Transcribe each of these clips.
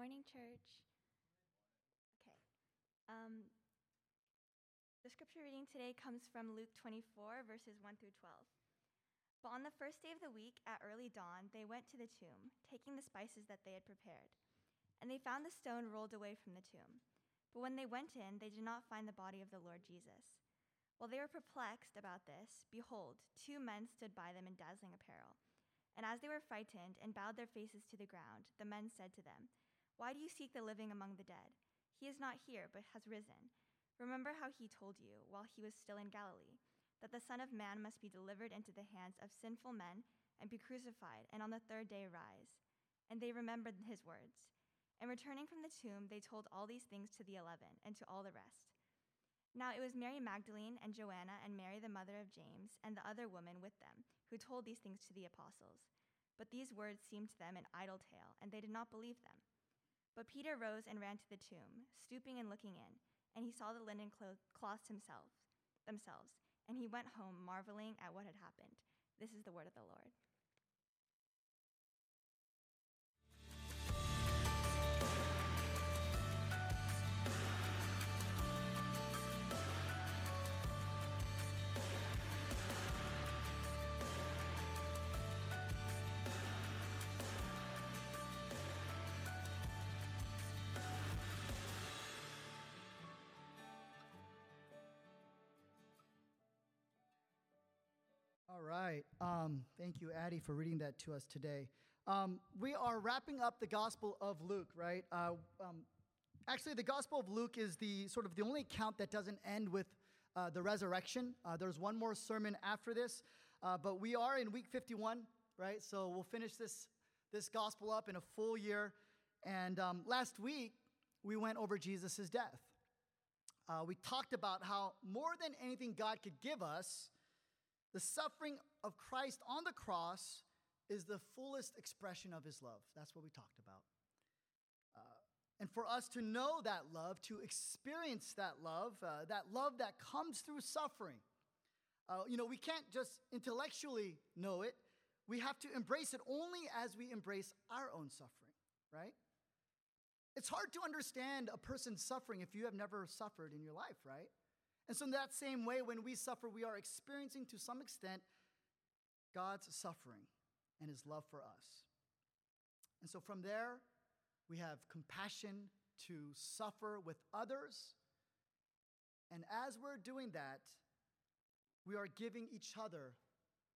morning, church. Okay. Um, the scripture reading today comes from Luke 24, verses 1 through 12. But on the first day of the week, at early dawn, they went to the tomb, taking the spices that they had prepared. And they found the stone rolled away from the tomb. But when they went in, they did not find the body of the Lord Jesus. While they were perplexed about this, behold, two men stood by them in dazzling apparel. And as they were frightened and bowed their faces to the ground, the men said to them, Why do you seek the living among the dead? He is not here, but has risen. Remember how he told you, while he was still in Galilee, that the Son of Man must be delivered into the hands of sinful men and be crucified, and on the third day rise. And they remembered his words. And returning from the tomb, they told all these things to the eleven and to all the rest. Now it was Mary Magdalene and Joanna and Mary, the mother of James, and the other woman with them, who told these things to the apostles. But these words seemed to them an idle tale, and they did not believe them. But Peter rose and ran to the tomb, stooping and looking in, and he saw the linen cloths himself, themselves, and he went home, marveling at what had happened. This is the word of the Lord. Right. Um, thank you, Addie, for reading that to us today. Um, we are wrapping up the Gospel of Luke, right? Uh, um, actually, the Gospel of Luke is the sort of the only account that doesn't end with uh, the resurrection. Uh, there's one more sermon after this, uh, but we are in week 51, right? So we'll finish this this gospel up in a full year. And um, last week we went over Jesus' death. Uh, we talked about how more than anything God could give us the suffering of Christ on the cross is the fullest expression of his love. That's what we talked about. Uh, and for us to know that love, to experience that love, uh, that love that comes through suffering, uh, you know, we can't just intellectually know it. We have to embrace it only as we embrace our own suffering, right? It's hard to understand a person's suffering if you have never suffered in your life, right? And so, in that same way, when we suffer, we are experiencing to some extent God's suffering and his love for us. And so, from there, we have compassion to suffer with others. And as we're doing that, we are giving each other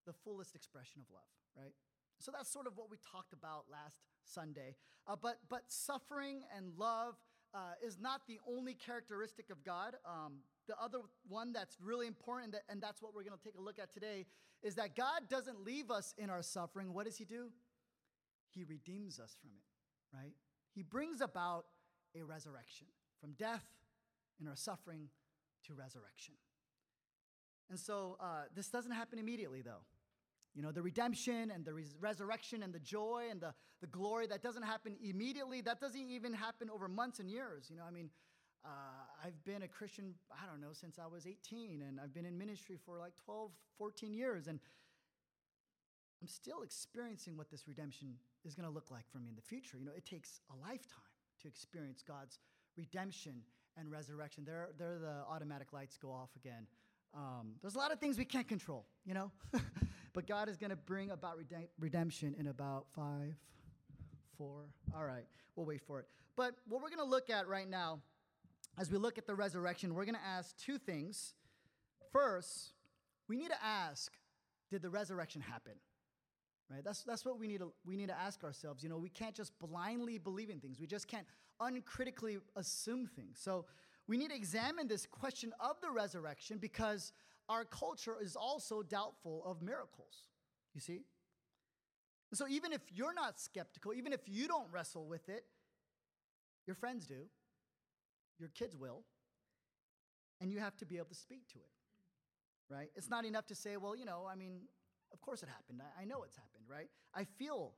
the fullest expression of love, right? So that's sort of what we talked about last Sunday. Uh, but, but suffering and love uh, is not the only characteristic of God. Um, the other one that's really important, and that's what we're going to take a look at today, is that God doesn't leave us in our suffering. What does He do? He redeems us from it, right? He brings about a resurrection from death in our suffering to resurrection. And so uh, this doesn't happen immediately, though. You know, the redemption and the res- resurrection and the joy and the, the glory, that doesn't happen immediately. That doesn't even happen over months and years. You know, I mean, uh, I've been a Christian, I don't know, since I was 18, and I've been in ministry for like 12, 14 years, and I'm still experiencing what this redemption is going to look like for me in the future. You know, it takes a lifetime to experience God's redemption and resurrection. There, there the automatic lights go off again. Um, there's a lot of things we can't control, you know, but God is going to bring about redemption in about five, four. All right, we'll wait for it. But what we're going to look at right now as we look at the resurrection, we're going to ask two things. First, we need to ask, did the resurrection happen? Right? That's, that's what we need, to, we need to ask ourselves. You know, we can't just blindly believe in things. We just can't uncritically assume things. So we need to examine this question of the resurrection because our culture is also doubtful of miracles. You see? And so even if you're not skeptical, even if you don't wrestle with it, your friends do your kids will, and you have to be able to speak to it, right? It's not enough to say, well, you know, I mean, of course it happened. I, I know it's happened, right? I feel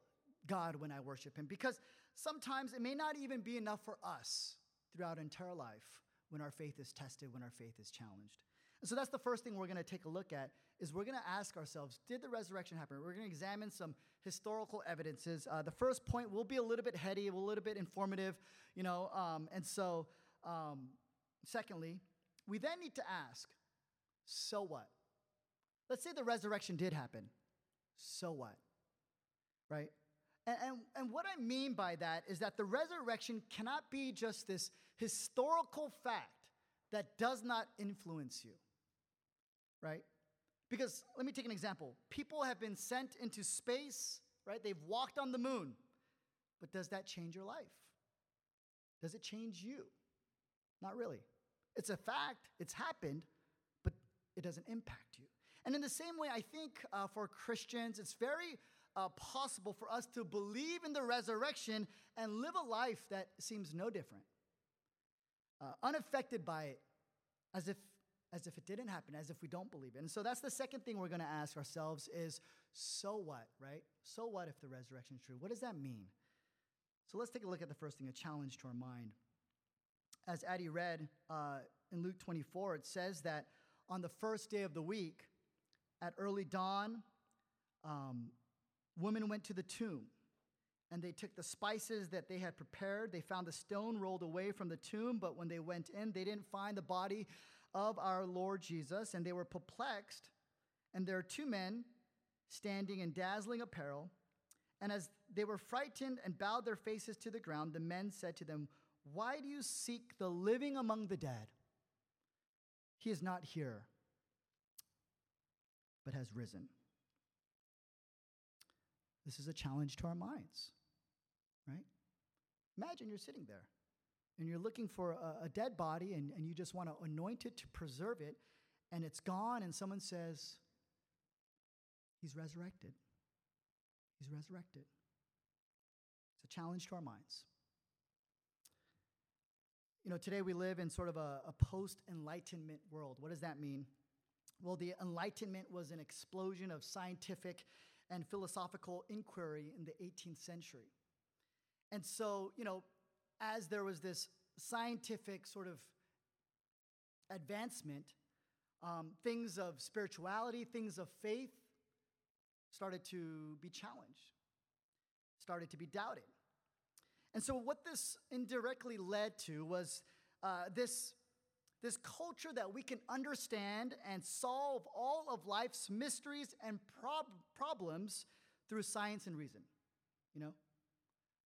God when I worship Him because sometimes it may not even be enough for us throughout entire life when our faith is tested, when our faith is challenged. And so that's the first thing we're going to take a look at is we're going to ask ourselves, did the resurrection happen? We're going to examine some historical evidences. Uh, the first point will be a little bit heady, a little bit informative, you know, um, and so um, secondly, we then need to ask, so what? Let's say the resurrection did happen. So what? Right? And, and, and what I mean by that is that the resurrection cannot be just this historical fact that does not influence you. Right? Because let me take an example. People have been sent into space, right? They've walked on the moon. But does that change your life? Does it change you? Not really. It's a fact, it's happened, but it doesn't impact you. And in the same way, I think uh, for Christians, it's very uh, possible for us to believe in the resurrection and live a life that seems no different, uh, unaffected by it, as if as if it didn't happen, as if we don't believe it. And so that's the second thing we're going to ask ourselves is so what, right? So what if the resurrection is true? What does that mean? So let's take a look at the first thing, a challenge to our mind. As Addie read uh, in Luke 24, it says that on the first day of the week, at early dawn, um, women went to the tomb and they took the spices that they had prepared. They found the stone rolled away from the tomb, but when they went in, they didn't find the body of our Lord Jesus, and they were perplexed. And there are two men standing in dazzling apparel. And as they were frightened and bowed their faces to the ground, the men said to them, Why do you seek the living among the dead? He is not here, but has risen. This is a challenge to our minds, right? Imagine you're sitting there and you're looking for a, a dead body and, and you just want to anoint it to preserve it, and it's gone, and someone says, He's resurrected. He's resurrected. It's a challenge to our minds. You know, today we live in sort of a, a post Enlightenment world. What does that mean? Well, the Enlightenment was an explosion of scientific and philosophical inquiry in the 18th century. And so, you know, as there was this scientific sort of advancement, um, things of spirituality, things of faith started to be challenged, started to be doubted. And so, what this indirectly led to was uh, this, this culture that we can understand and solve all of life's mysteries and prob- problems through science and reason, you know?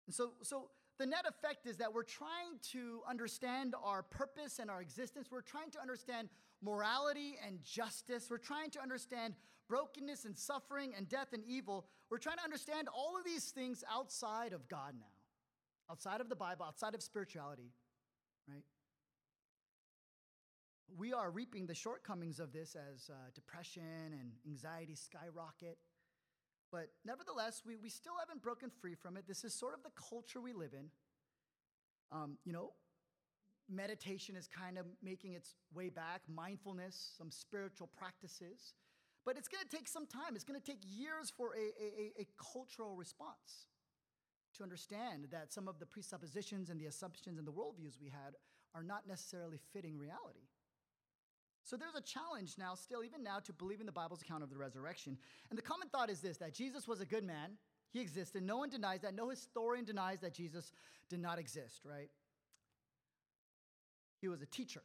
And so, so the net effect is that we're trying to understand our purpose and our existence. We're trying to understand morality and justice. We're trying to understand brokenness and suffering and death and evil. We're trying to understand all of these things outside of God now, outside of the Bible, outside of spirituality, right? We are reaping the shortcomings of this as uh, depression and anxiety skyrocket. But nevertheless, we, we still haven't broken free from it. This is sort of the culture we live in. Um, you know, meditation is kind of making its way back, mindfulness, some spiritual practices. But it's going to take some time. It's going to take years for a, a, a cultural response to understand that some of the presuppositions and the assumptions and the worldviews we had are not necessarily fitting reality. So there's a challenge now, still, even now, to believe in the Bible's account of the resurrection. And the common thought is this that Jesus was a good man, he existed. No one denies that. No historian denies that Jesus did not exist, right? He was a teacher.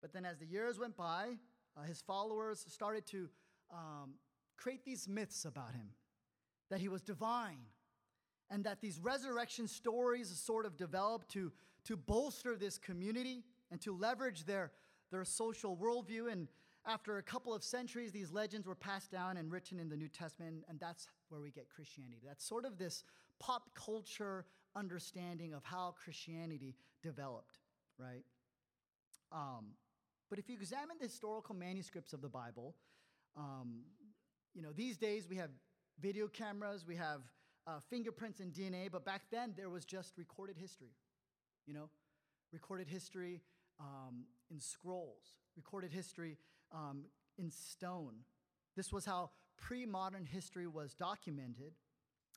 But then as the years went by, uh, his followers started to um, create these myths about him that he was divine, and that these resurrection stories sort of developed to, to bolster this community and to leverage their their social worldview. And after a couple of centuries, these legends were passed down and written in the New Testament, and that's where we get Christianity. That's sort of this pop culture understanding of how Christianity developed, right? Um, but if you examine the historical manuscripts of the Bible, um, you know, these days we have video cameras, we have uh, fingerprints and DNA, but back then there was just recorded history, you know, recorded history um, in scrolls, recorded history um, in stone. This was how pre modern history was documented.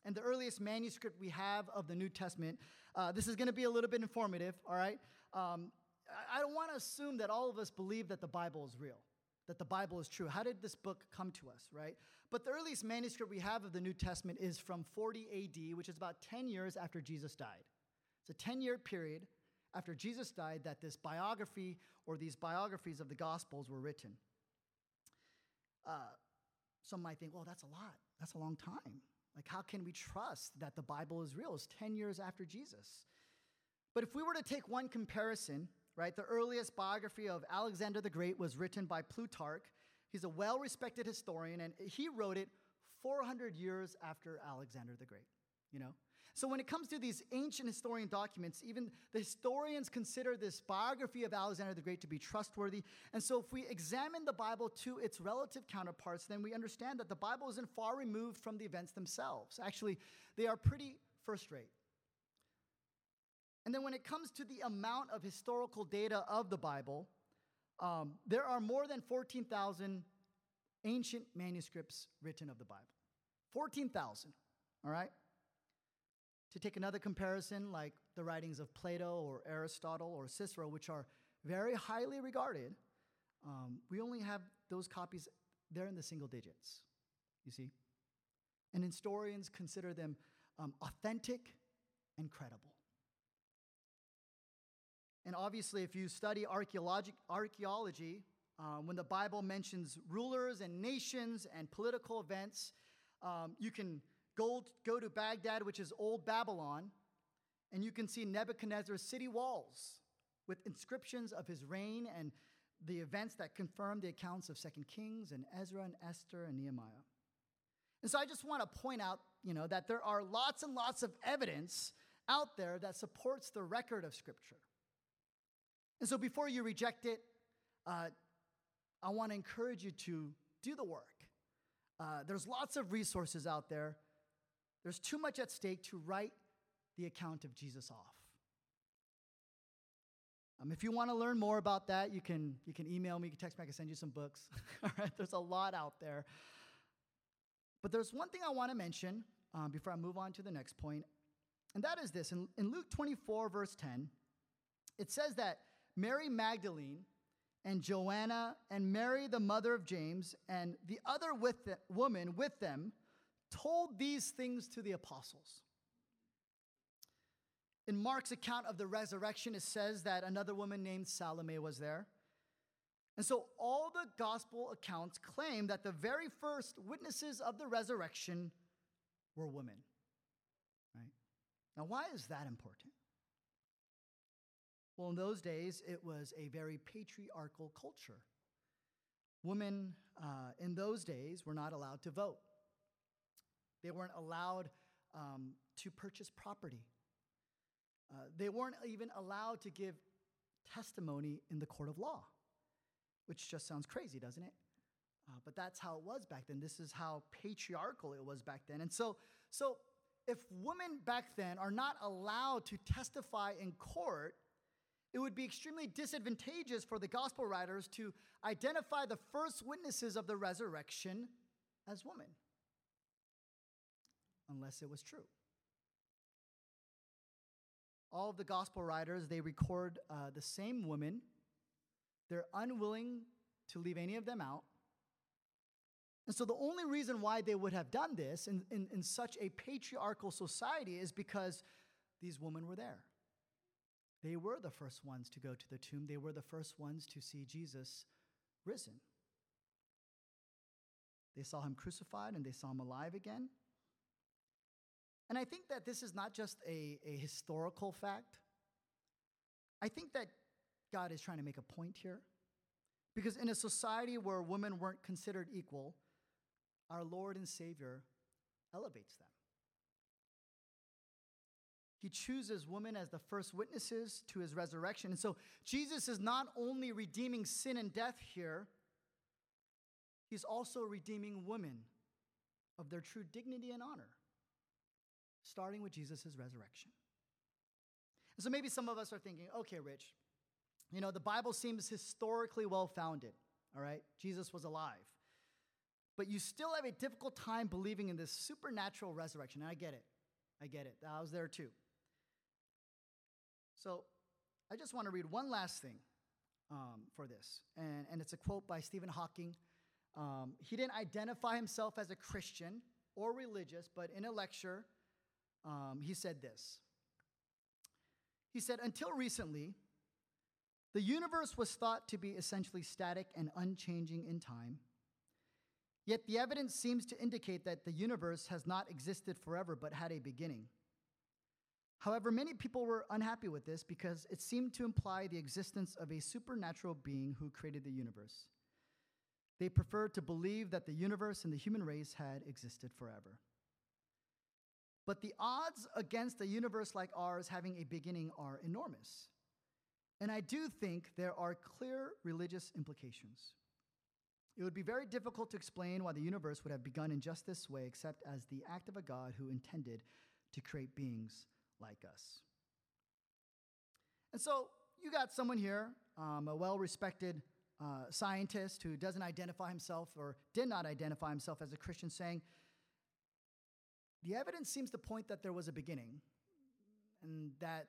And the earliest manuscript we have of the New Testament, uh, this is going to be a little bit informative, all right? Um, I don't want to assume that all of us believe that the Bible is real, that the Bible is true. How did this book come to us, right? But the earliest manuscript we have of the New Testament is from 40 AD, which is about 10 years after Jesus died. It's a 10 year period after Jesus died that this biography or these biographies of the Gospels were written. Uh, some might think, well, that's a lot. That's a long time. Like, how can we trust that the Bible is real? It's 10 years after Jesus. But if we were to take one comparison, right, the earliest biography of Alexander the Great was written by Plutarch. He's a well respected historian, and he wrote it 400 years after Alexander the Great, you know? So when it comes to these ancient historian documents, even the historians consider this biography of Alexander the Great to be trustworthy. And so if we examine the Bible to its relative counterparts, then we understand that the Bible isn't far removed from the events themselves. Actually, they are pretty first rate. And then when it comes to the amount of historical data of the Bible, um, there are more than 14,000 ancient manuscripts written of the Bible. 14,000, all right? To take another comparison, like the writings of Plato or Aristotle or Cicero, which are very highly regarded, um, we only have those copies, they're in the single digits, you see? And historians consider them um, authentic and credible. And obviously, if you study archaeology, um, when the Bible mentions rulers and nations and political events, um, you can go, go to Baghdad, which is old Babylon, and you can see Nebuchadnezzar's city walls with inscriptions of his reign and the events that confirm the accounts of Second Kings and Ezra and Esther and Nehemiah. And so I just want to point out, you know, that there are lots and lots of evidence out there that supports the record of Scripture. And so before you reject it, uh, I want to encourage you to do the work. Uh, there's lots of resources out there. There's too much at stake to write the account of Jesus off. Um, if you want to learn more about that, you can, you can email me, you can text me, I can send you some books. All right, there's a lot out there. But there's one thing I want to mention um, before I move on to the next point, and that is this. In, in Luke 24, verse 10, it says that Mary Magdalene and Joanna and Mary, the mother of James, and the other with the, woman with them told these things to the apostles. In Mark's account of the resurrection, it says that another woman named Salome was there. And so all the gospel accounts claim that the very first witnesses of the resurrection were women. Right? Now, why is that important? Well, in those days, it was a very patriarchal culture. Women uh, in those days were not allowed to vote, they weren't allowed um, to purchase property, uh, they weren't even allowed to give testimony in the court of law, which just sounds crazy, doesn't it? Uh, but that's how it was back then. This is how patriarchal it was back then. And so, so if women back then are not allowed to testify in court, it would be extremely disadvantageous for the gospel writers to identify the first witnesses of the resurrection as women, unless it was true. All of the gospel writers, they record uh, the same women. They're unwilling to leave any of them out. And so the only reason why they would have done this in, in, in such a patriarchal society is because these women were there. They were the first ones to go to the tomb, they were the first ones to see Jesus risen. They saw him crucified and they saw him alive again. And I think that this is not just a, a historical fact. I think that God is trying to make a point here. Because in a society where women weren't considered equal, our Lord and Savior elevates them. He chooses women as the first witnesses to his resurrection. And so Jesus is not only redeeming sin and death here, he's also redeeming women of their true dignity and honor, starting with Jesus' resurrection. And so maybe some of us are thinking, okay, Rich, you know, the Bible seems historically well founded, all right? Jesus was alive. But you still have a difficult time believing in this supernatural resurrection. And I get it. I get it. I was there too. So I just want to read one last thing um, for this. And, and it's a quote by Stephen Hawking. Um, he didn't identify himself as a Christian or religious, but in a lecture, um, he said this. He said, Until recently, the universe was thought to be essentially static and unchanging in time. Yet the evidence seems to indicate that the universe has not existed forever but had a beginning. However, many people were unhappy with this because it seemed to imply the existence of a supernatural being who created the universe. They preferred to believe that the universe and the human race had existed forever. But the odds against a universe like ours having a beginning are enormous. And I do think there are clear religious implications. It would be very difficult to explain why the universe would have begun in just this way, except as the act of a God who intended to create beings like us. And so you got someone here, um, a well respected uh, scientist who doesn't identify himself or did not identify himself as a Christian, saying, The evidence seems to point that there was a beginning, and that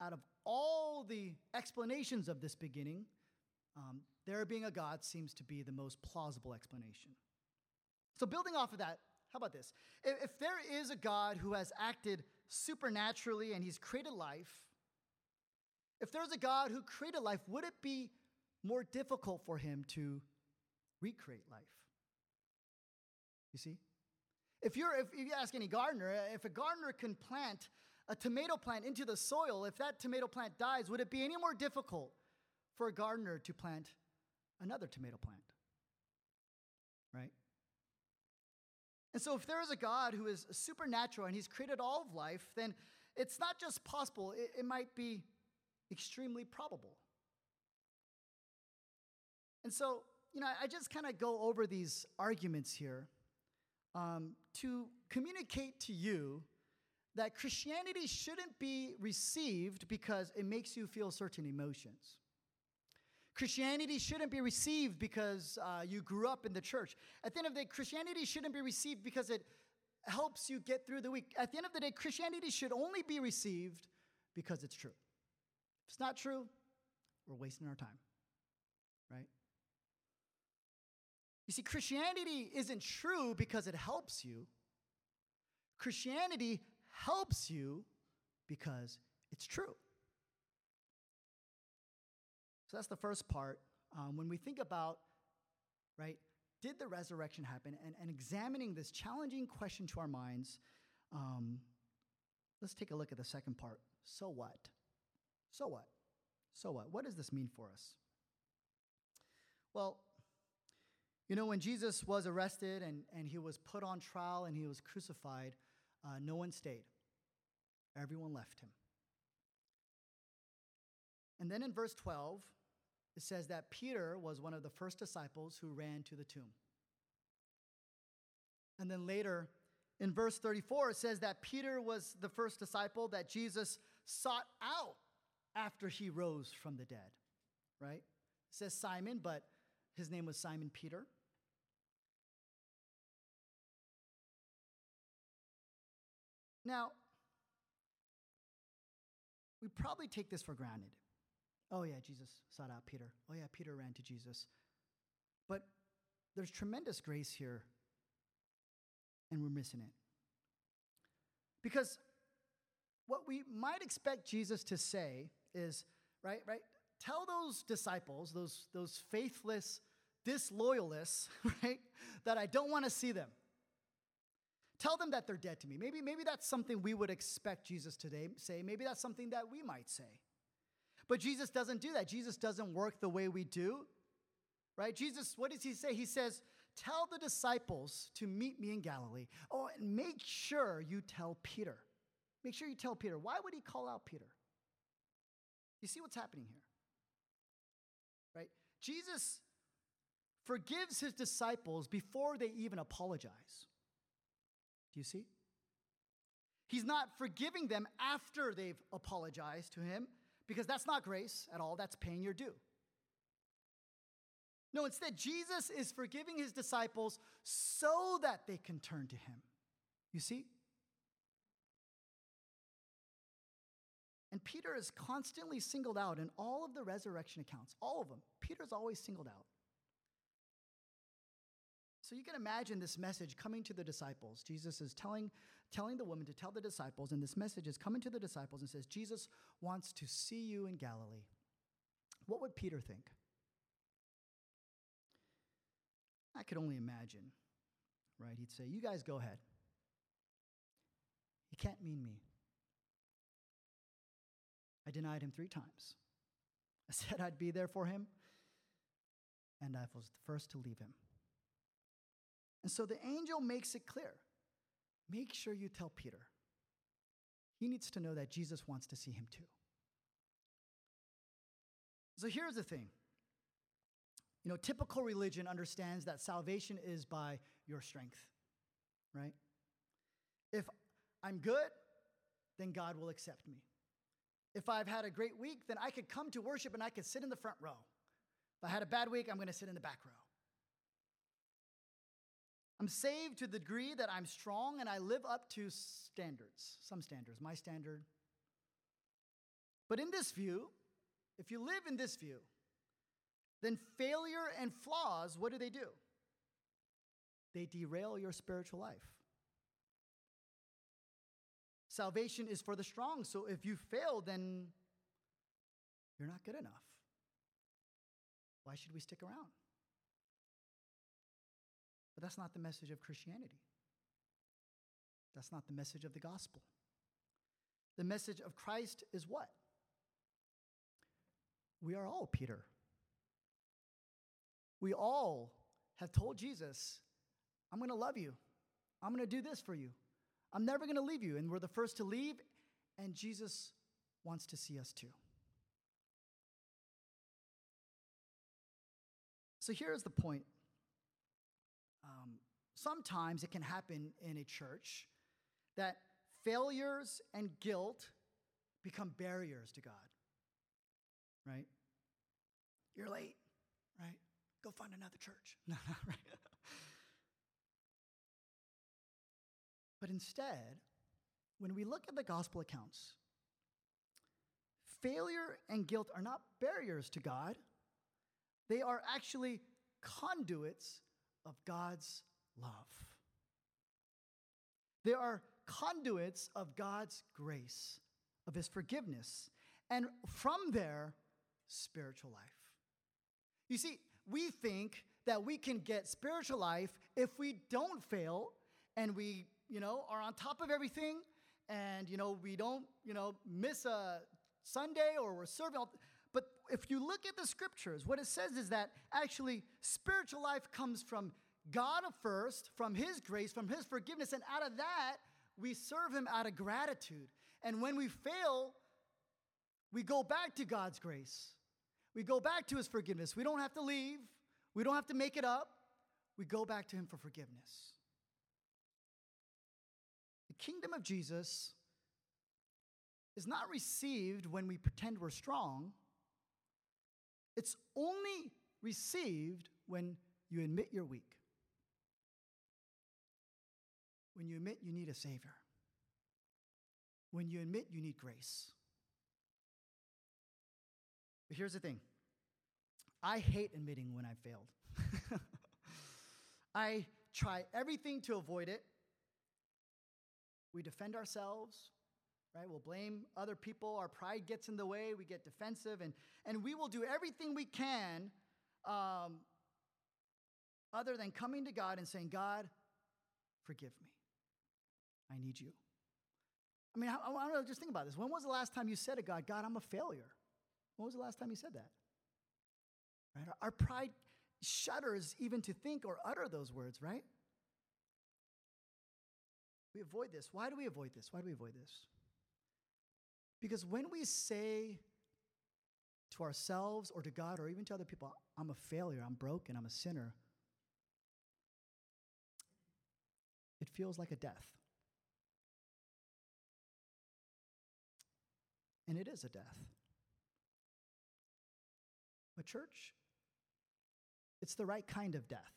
out of all the explanations of this beginning, um, there being a God seems to be the most plausible explanation. So, building off of that, how about this? If, if there is a God who has acted supernaturally and he's created life, if there's a God who created life, would it be more difficult for him to recreate life? You see? If, you're, if, if you ask any gardener, if a gardener can plant a tomato plant into the soil, if that tomato plant dies, would it be any more difficult for a gardener to plant another tomato plant? Right? And so, if there is a God who is supernatural and he's created all of life, then it's not just possible, it, it might be extremely probable. And so, you know, I just kind of go over these arguments here um, to communicate to you that Christianity shouldn't be received because it makes you feel certain emotions. Christianity shouldn't be received because uh, you grew up in the church. At the end of the day, Christianity shouldn't be received because it helps you get through the week. At the end of the day, Christianity should only be received because it's true. If it's not true, we're wasting our time, right? You see, Christianity isn't true because it helps you. Christianity helps you because it's true. So that's the first part. Um, when we think about, right, did the resurrection happen? And, and examining this challenging question to our minds, um, let's take a look at the second part. So what? So what? So what? What does this mean for us? Well, you know, when Jesus was arrested and, and he was put on trial and he was crucified, uh, no one stayed, everyone left him. And then in verse 12, it says that Peter was one of the first disciples who ran to the tomb. And then later, in verse 34, it says that Peter was the first disciple that Jesus sought out after he rose from the dead, right? It says Simon, but his name was Simon Peter. Now, we probably take this for granted. Oh, yeah, Jesus sought out Peter. Oh, yeah, Peter ran to Jesus. But there's tremendous grace here, and we're missing it. Because what we might expect Jesus to say is, right, right, tell those disciples, those, those faithless, disloyalists, right, that I don't want to see them. Tell them that they're dead to me. Maybe, maybe that's something we would expect Jesus today say. Maybe that's something that we might say. But Jesus doesn't do that. Jesus doesn't work the way we do. Right? Jesus, what does he say? He says, Tell the disciples to meet me in Galilee. Oh, and make sure you tell Peter. Make sure you tell Peter. Why would he call out Peter? You see what's happening here? Right? Jesus forgives his disciples before they even apologize. Do you see? He's not forgiving them after they've apologized to him because that's not grace at all, that's paying your due. No, instead, Jesus is forgiving his disciples so that they can turn to him. You see? And Peter is constantly singled out in all of the resurrection accounts, all of them. Peter's always singled out. So you can imagine this message coming to the disciples. Jesus is telling, telling the woman to tell the disciples, and this message is coming to the disciples and says, Jesus wants to see you in Galilee. What would Peter think? I could only imagine, right? He'd say, You guys go ahead. He can't mean me. I denied him three times. I said I'd be there for him, and I was the first to leave him. And so the angel makes it clear make sure you tell Peter. He needs to know that Jesus wants to see him too. So here's the thing. You know, typical religion understands that salvation is by your strength, right? If I'm good, then God will accept me. If I've had a great week, then I could come to worship and I could sit in the front row. If I had a bad week, I'm going to sit in the back row. I'm saved to the degree that I'm strong and I live up to standards, some standards, my standard. But in this view, if you live in this view, then failure and flaws, what do they do? They derail your spiritual life. Salvation is for the strong, so if you fail, then you're not good enough. Why should we stick around? But that's not the message of Christianity. That's not the message of the gospel. The message of Christ is what? We are all Peter. We all have told Jesus, I'm going to love you. I'm going to do this for you. I'm never going to leave you. And we're the first to leave, and Jesus wants to see us too. So here's the point. Sometimes it can happen in a church that failures and guilt become barriers to God. Right? You're late, right? Go find another church. No, right? But instead, when we look at the gospel accounts, failure and guilt are not barriers to God, they are actually conduits of God's love. They are conduits of God's grace, of His forgiveness, and from there, spiritual life. You see, we think that we can get spiritual life if we don't fail and we you know, are on top of everything and, you know, we don't, you know, miss a Sunday or we're serving. But if you look at the scriptures, what it says is that actually spiritual life comes from God first, from His grace, from His forgiveness, and out of that, we serve Him out of gratitude. And when we fail, we go back to God's grace. We go back to His forgiveness. We don't have to leave, we don't have to make it up. We go back to Him for forgiveness The kingdom of Jesus is not received when we pretend we're strong. It's only received when you admit you're weak, when you admit you need a Savior, when you admit you need grace. But here's the thing I hate admitting when I failed. I try everything to avoid it. We defend ourselves, right? We'll blame other people. Our pride gets in the way. We get defensive. And, and we will do everything we can um, other than coming to God and saying, God, forgive me. I need you. I mean, I, I want to just think about this. When was the last time you said to God, God, I'm a failure? When was the last time you said that? Right? Our, our pride shudders even to think or utter those words, right? We avoid this. Why do we avoid this? Why do we avoid this? Because when we say to ourselves or to God or even to other people, I'm a failure, I'm broken, I'm a sinner, it feels like a death. And it is a death. But, church, it's the right kind of death.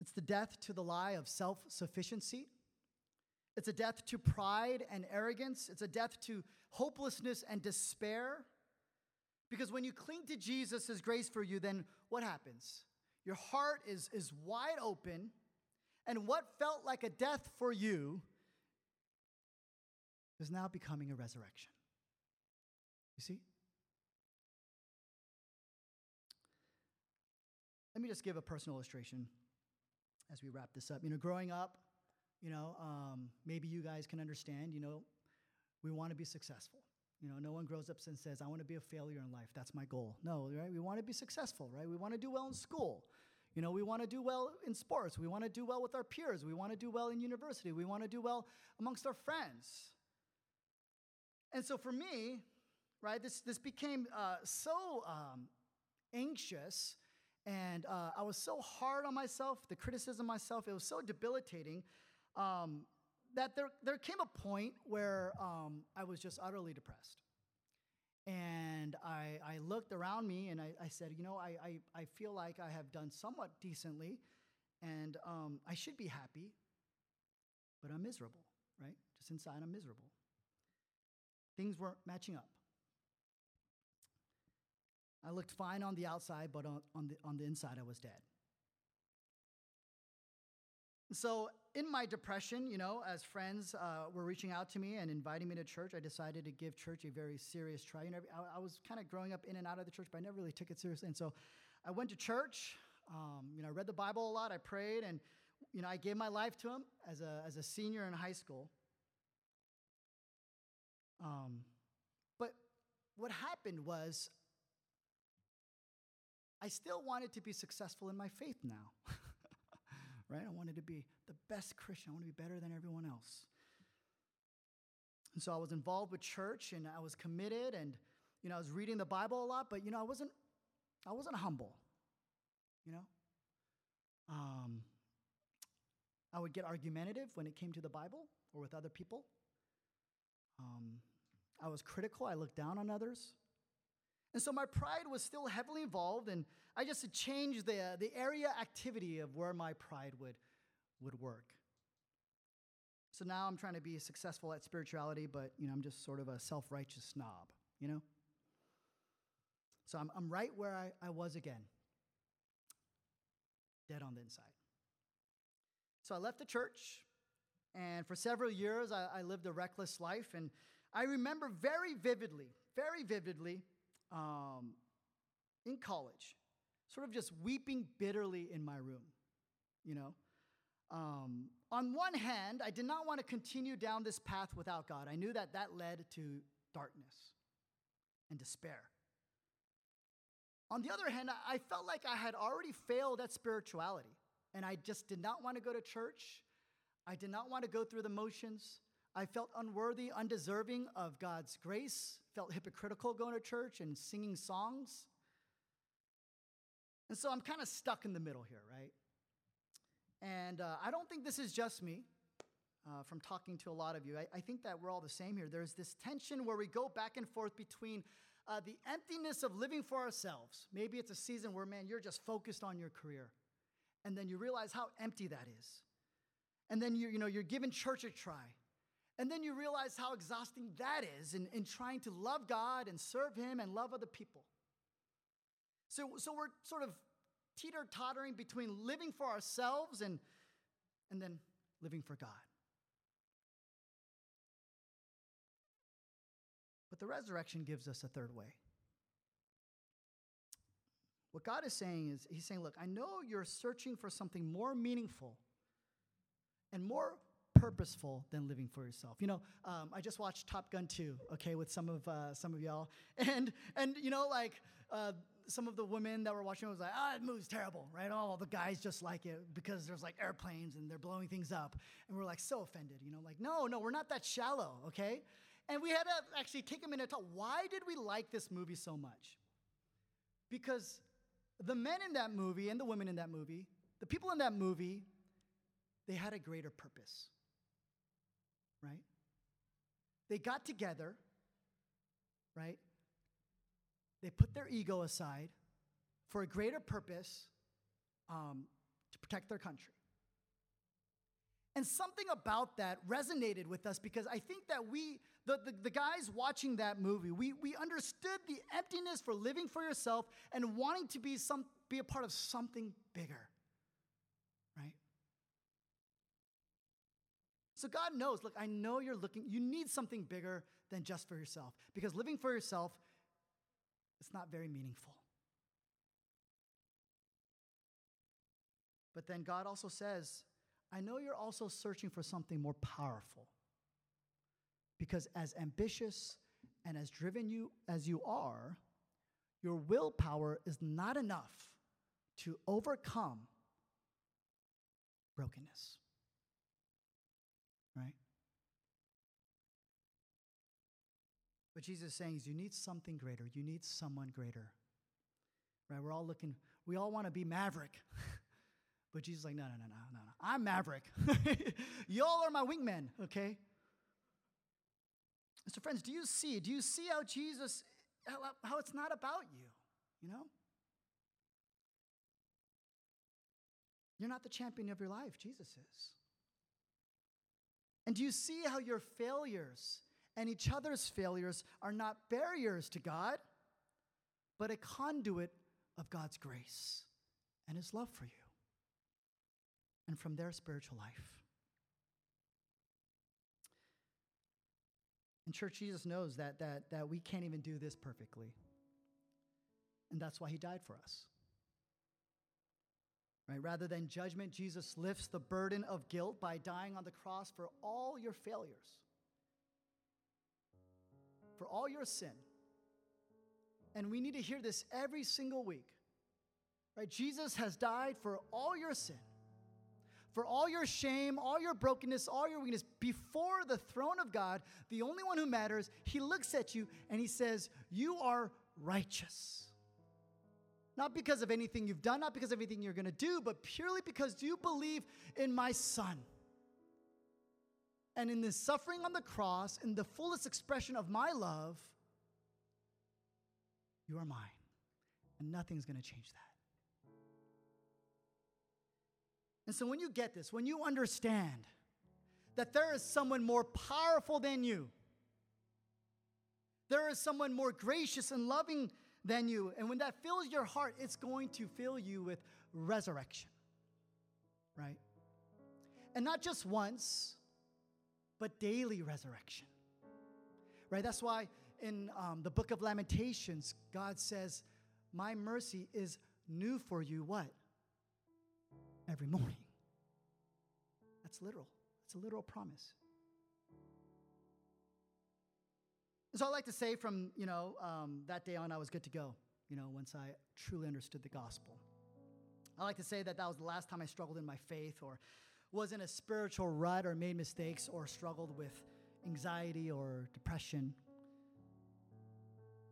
It's the death to the lie of self sufficiency It's a death to pride and arrogance. It's a death to hopelessness and despair. Because when you cling to Jesus' as grace for you, then what happens? Your heart is, is wide open, and what felt like a death for you is now becoming a resurrection. You see? Let me just give a personal illustration as we wrap this up. You know, growing up, you know, um, maybe you guys can understand, you know, we want to be successful. You know, no one grows up and says, I want to be a failure in life. That's my goal. No, right? We want to be successful, right? We want to do well in school. You know, we want to do well in sports. We want to do well with our peers. We want to do well in university. We want to do well amongst our friends. And so for me, right, this, this became uh, so um, anxious and uh, I was so hard on myself, the criticism myself, it was so debilitating um, that there, there came a point where um, I was just utterly depressed. And I, I looked around me and I, I said, you know, I, I, I, feel like I have done somewhat decently and um, I should be happy, but I'm miserable, right? Just inside, I'm miserable. Things weren't matching up. I looked fine on the outside, but on, on, the, on the inside, I was dead. So, in my depression, you know, as friends uh, were reaching out to me and inviting me to church, I decided to give church a very serious try. You know, I, I was kind of growing up in and out of the church, but I never really took it seriously. And so, I went to church. Um, you know, I read the Bible a lot. I prayed, and you know, I gave my life to Him as a as a senior in high school. Um, but what happened was I still wanted to be successful in my faith now. right? I wanted to be the best Christian. I want to be better than everyone else. And so I was involved with church and I was committed and you know, I was reading the Bible a lot, but you know, I wasn't I wasn't humble. You know? Um, I would get argumentative when it came to the Bible or with other people. Um, I was critical. I looked down on others. And so my pride was still heavily involved, and I just had changed the, the area activity of where my pride would, would work. So now I'm trying to be successful at spirituality, but you know, I'm just sort of a self-righteous snob, you know? So I'm, I'm right where I, I was again, dead on the inside. So I left the church, and for several years I, I lived a reckless life, and I remember very vividly, very vividly, um, in college, sort of just weeping bitterly in my room, you know. Um, on one hand, I did not want to continue down this path without God. I knew that that led to darkness and despair. On the other hand, I felt like I had already failed at spirituality, and I just did not want to go to church. I did not want to go through the motions. I felt unworthy, undeserving of God's grace, felt hypocritical going to church and singing songs. And so I'm kind of stuck in the middle here, right? And uh, I don't think this is just me. Uh, from talking to a lot of you, I, I, think that we're all the same here. There's this tension where we go back and forth between uh, the emptiness of living for ourselves. Maybe it's a season where, man, you're just focused on your career. And then you realize how empty that is. And then you, you know, you're giving church a try. And then you realize how exhausting that is in, in trying to love God and serve Him and love other people. So, so we're sort of teeter tottering between living for ourselves and, and then living for God. But the resurrection gives us a third way. What God is saying is, He's saying, Look, I know you're searching for something more meaningful and more purposeful than living for yourself. You know, um, I just watched Top Gun 2, okay, with some of uh, some of y'all, and and you know, like uh, some of the women that were watching was like, ah, oh, it moves terrible, right? All the guys just like it because there's like airplanes and they're blowing things up, and we're like so offended, you know, like no, no, we're not that shallow, okay? And we had to actually take a minute to talk. Why did we like this movie so much? Because the men in that movie and the women in that movie, the people in that movie, they had a greater purpose right? They got together, right? They put their ego aside for a greater purpose um, to protect their country. And something about that resonated with us because I think that we, the, the, the, guys watching that movie, we, we understood the emptiness for living for yourself and wanting to be, some, be a part of something bigger, right? So God knows, look, I know you're looking, you need something bigger than just for yourself because living for yourself, it's not very meaningful. But then God also says, I know you're also searching for something more powerful. Because as ambitious and as driven you as you are, your willpower is not enough to overcome brokenness. Right? Jesus is saying is you need something greater. You need someone greater. Right? We're all looking, we all want to be Maverick. But Jesus is like, no, no, no, no, no, no. I'm Maverick. Y'all are my wingmen, okay? So, friends, do you see? Do you see how Jesus, how, how it's not about you, you know? You're not the champion of your life, Jesus is. And do you see how your failures and each other's failures are not barriers to God, but a conduit of God's grace and His love for you? and from their spiritual life. And church, Jesus knows that, that, that we can't even do this perfectly. And that's why he died for us. Right? Rather than judgment, Jesus lifts the burden of guilt by dying on the cross for all your failures, for all your sin. And we need to hear this every single week. Right? Jesus has died for all your sin for all your shame, all your brokenness, all your weakness before the throne of God, the only one who matters, he looks at you and he says, You are righteous. Not because of anything you've done, not because of anything you're going to do, but purely because you believe in my son. And in the suffering on the cross, in the fullest expression of my love, you are mine. And nothing's going to change that. And so when you get this, when you understand that there is someone more powerful than you, there is someone more gracious and loving than you, and when that fills your heart, it's going to fill you with resurrection, right? And not just once, but daily resurrection, right? That's why in um, the book of Lamentations, God says, My mercy is new for you, what? every morning. That's literal. It's a literal promise. And so I like to say from, you know, um, that day on, I was good to go, you know, once I truly understood the gospel. I like to say that that was the last time I struggled in my faith or was in a spiritual rut or made mistakes or struggled with anxiety or depression.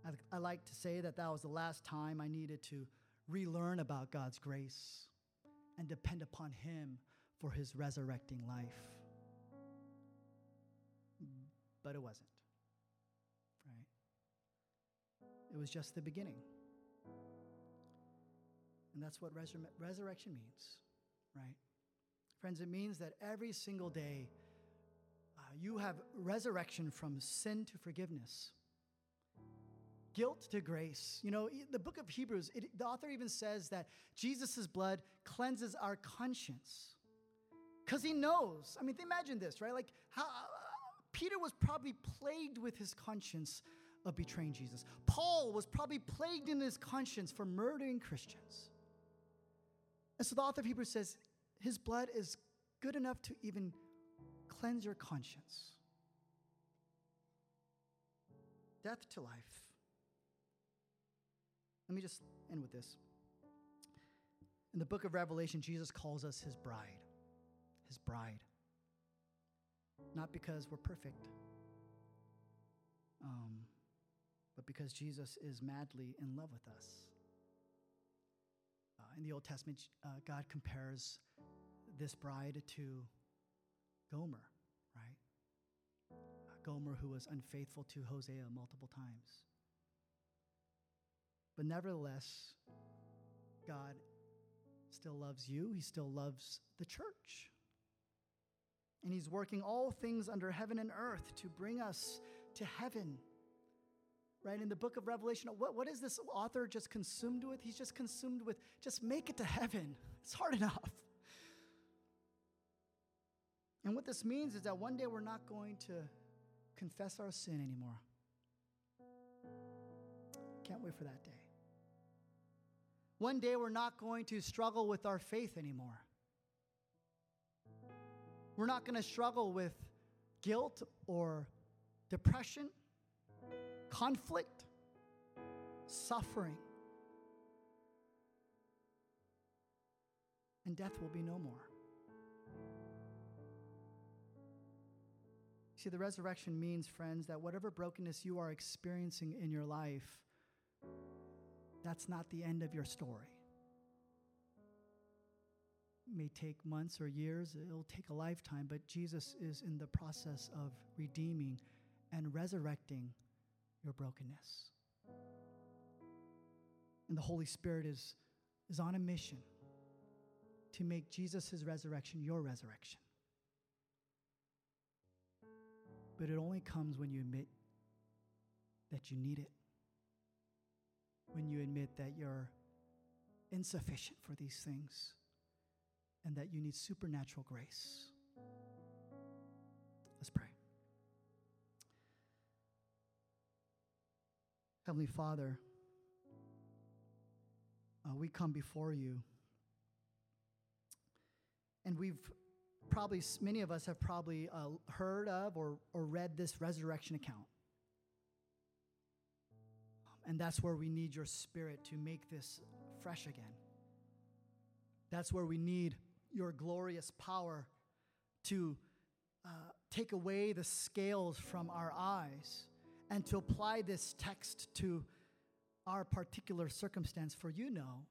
I, I like to say that that was the last time I needed to relearn about God's grace and depend upon Him for His resurrecting life. But it wasn't, right? It was just the beginning. And that's what resur- resurrection means, right? Friends, it means that every single day uh, you have resurrection from sin to forgiveness guilt to grace. You know, the book of Hebrews, it, the author even says that Jesus' blood cleanses our conscience. Because he knows. I mean, imagine this, right? Like, how, uh, Peter was probably plagued with his conscience of betraying Jesus. Paul was probably plagued in his conscience for murdering Christians. And so the author of Hebrews says, his blood is good enough to even cleanse your conscience. Death to life. Let me just end with this. In the book of Revelation, Jesus calls us his bride. His bride. Not because we're perfect, um, but because Jesus is madly in love with us. Uh, in the Old Testament, uh, God compares this bride to Gomer, right? Uh, Gomer, who was unfaithful to Hosea multiple times. But nevertheless, God still loves you, He still loves the church. And He's working all things under heaven and earth to bring us to heaven. Right? In the book of Revelation, what, what is this author just consumed with? He's just consumed with just make it to heaven. It's hard enough. And what this means is that one day we're not going to confess our sin anymore. Can't wait for that day. One day we're not going to struggle with our faith anymore. We're not going to struggle with guilt or depression, conflict, suffering. And death will be no more. See, the resurrection means, friends, that whatever brokenness you are experiencing in your life, that's not the end of your story. It may take months or years, it'll take a lifetime, but Jesus is in the process of redeeming and resurrecting your brokenness. And the Holy Spirit is, is on a mission to make Jesus' resurrection your resurrection. But it only comes when you admit that you need it when you admit that you're insufficient for these things and that you need supernatural grace. Let's pray. Heavenly Father, uh, we come before you, and we've probably, many of us have probably uh, heard of or, or read this resurrection account. And that's where we need your spirit to make this fresh again. That's where we need your glorious power to uh, take away the scales from our eyes and to apply this text to our particular circumstance, for you know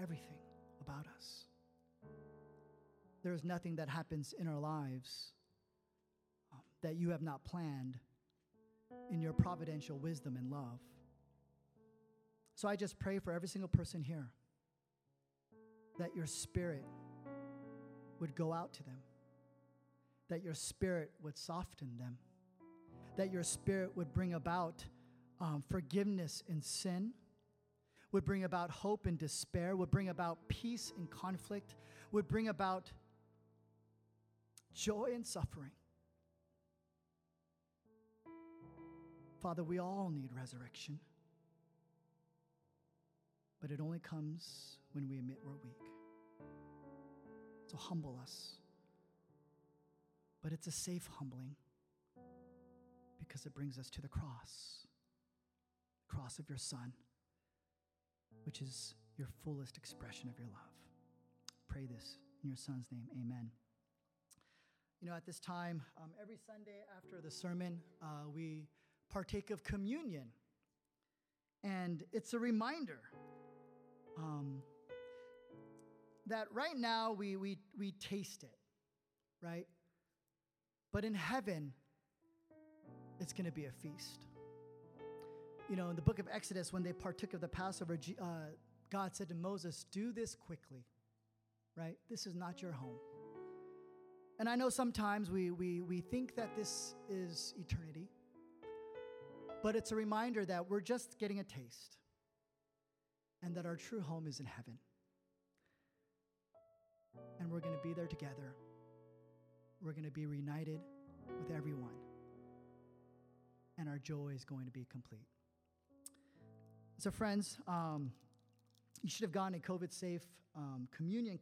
everything about us. There is nothing that happens in our lives um, that you have not planned in your providential wisdom and love. So I just pray for every single person here that your spirit would go out to them, that your spirit would soften them, that your spirit would bring about um, forgiveness in sin, would bring about hope in despair, would bring about peace in conflict, would bring about joy in suffering. Father, we all need resurrection but it only comes when we admit we're weak. So humble us. But it's a safe humbling because it brings us to the cross, the cross of your Son, which is your fullest expression of your love. Pray this in your Son's name. Amen. You know, at this time, um, every Sunday after the sermon, uh, we partake of communion. And it's a reminder um, that right now we, we, we taste it, right? But in heaven, it's going to be a feast. You know, in the book of Exodus, when they partook of the Passover, uh, God said to Moses, Do this quickly, right? This is not your home. And I know sometimes we, we, we think that this is eternity, but it's a reminder that we're just getting a taste and that our true home is in heaven. And we're going to be there together. We're going to be reunited with everyone. And our joy is going to be complete. So, friends, um, you should have gotten a COVID safe um, communion.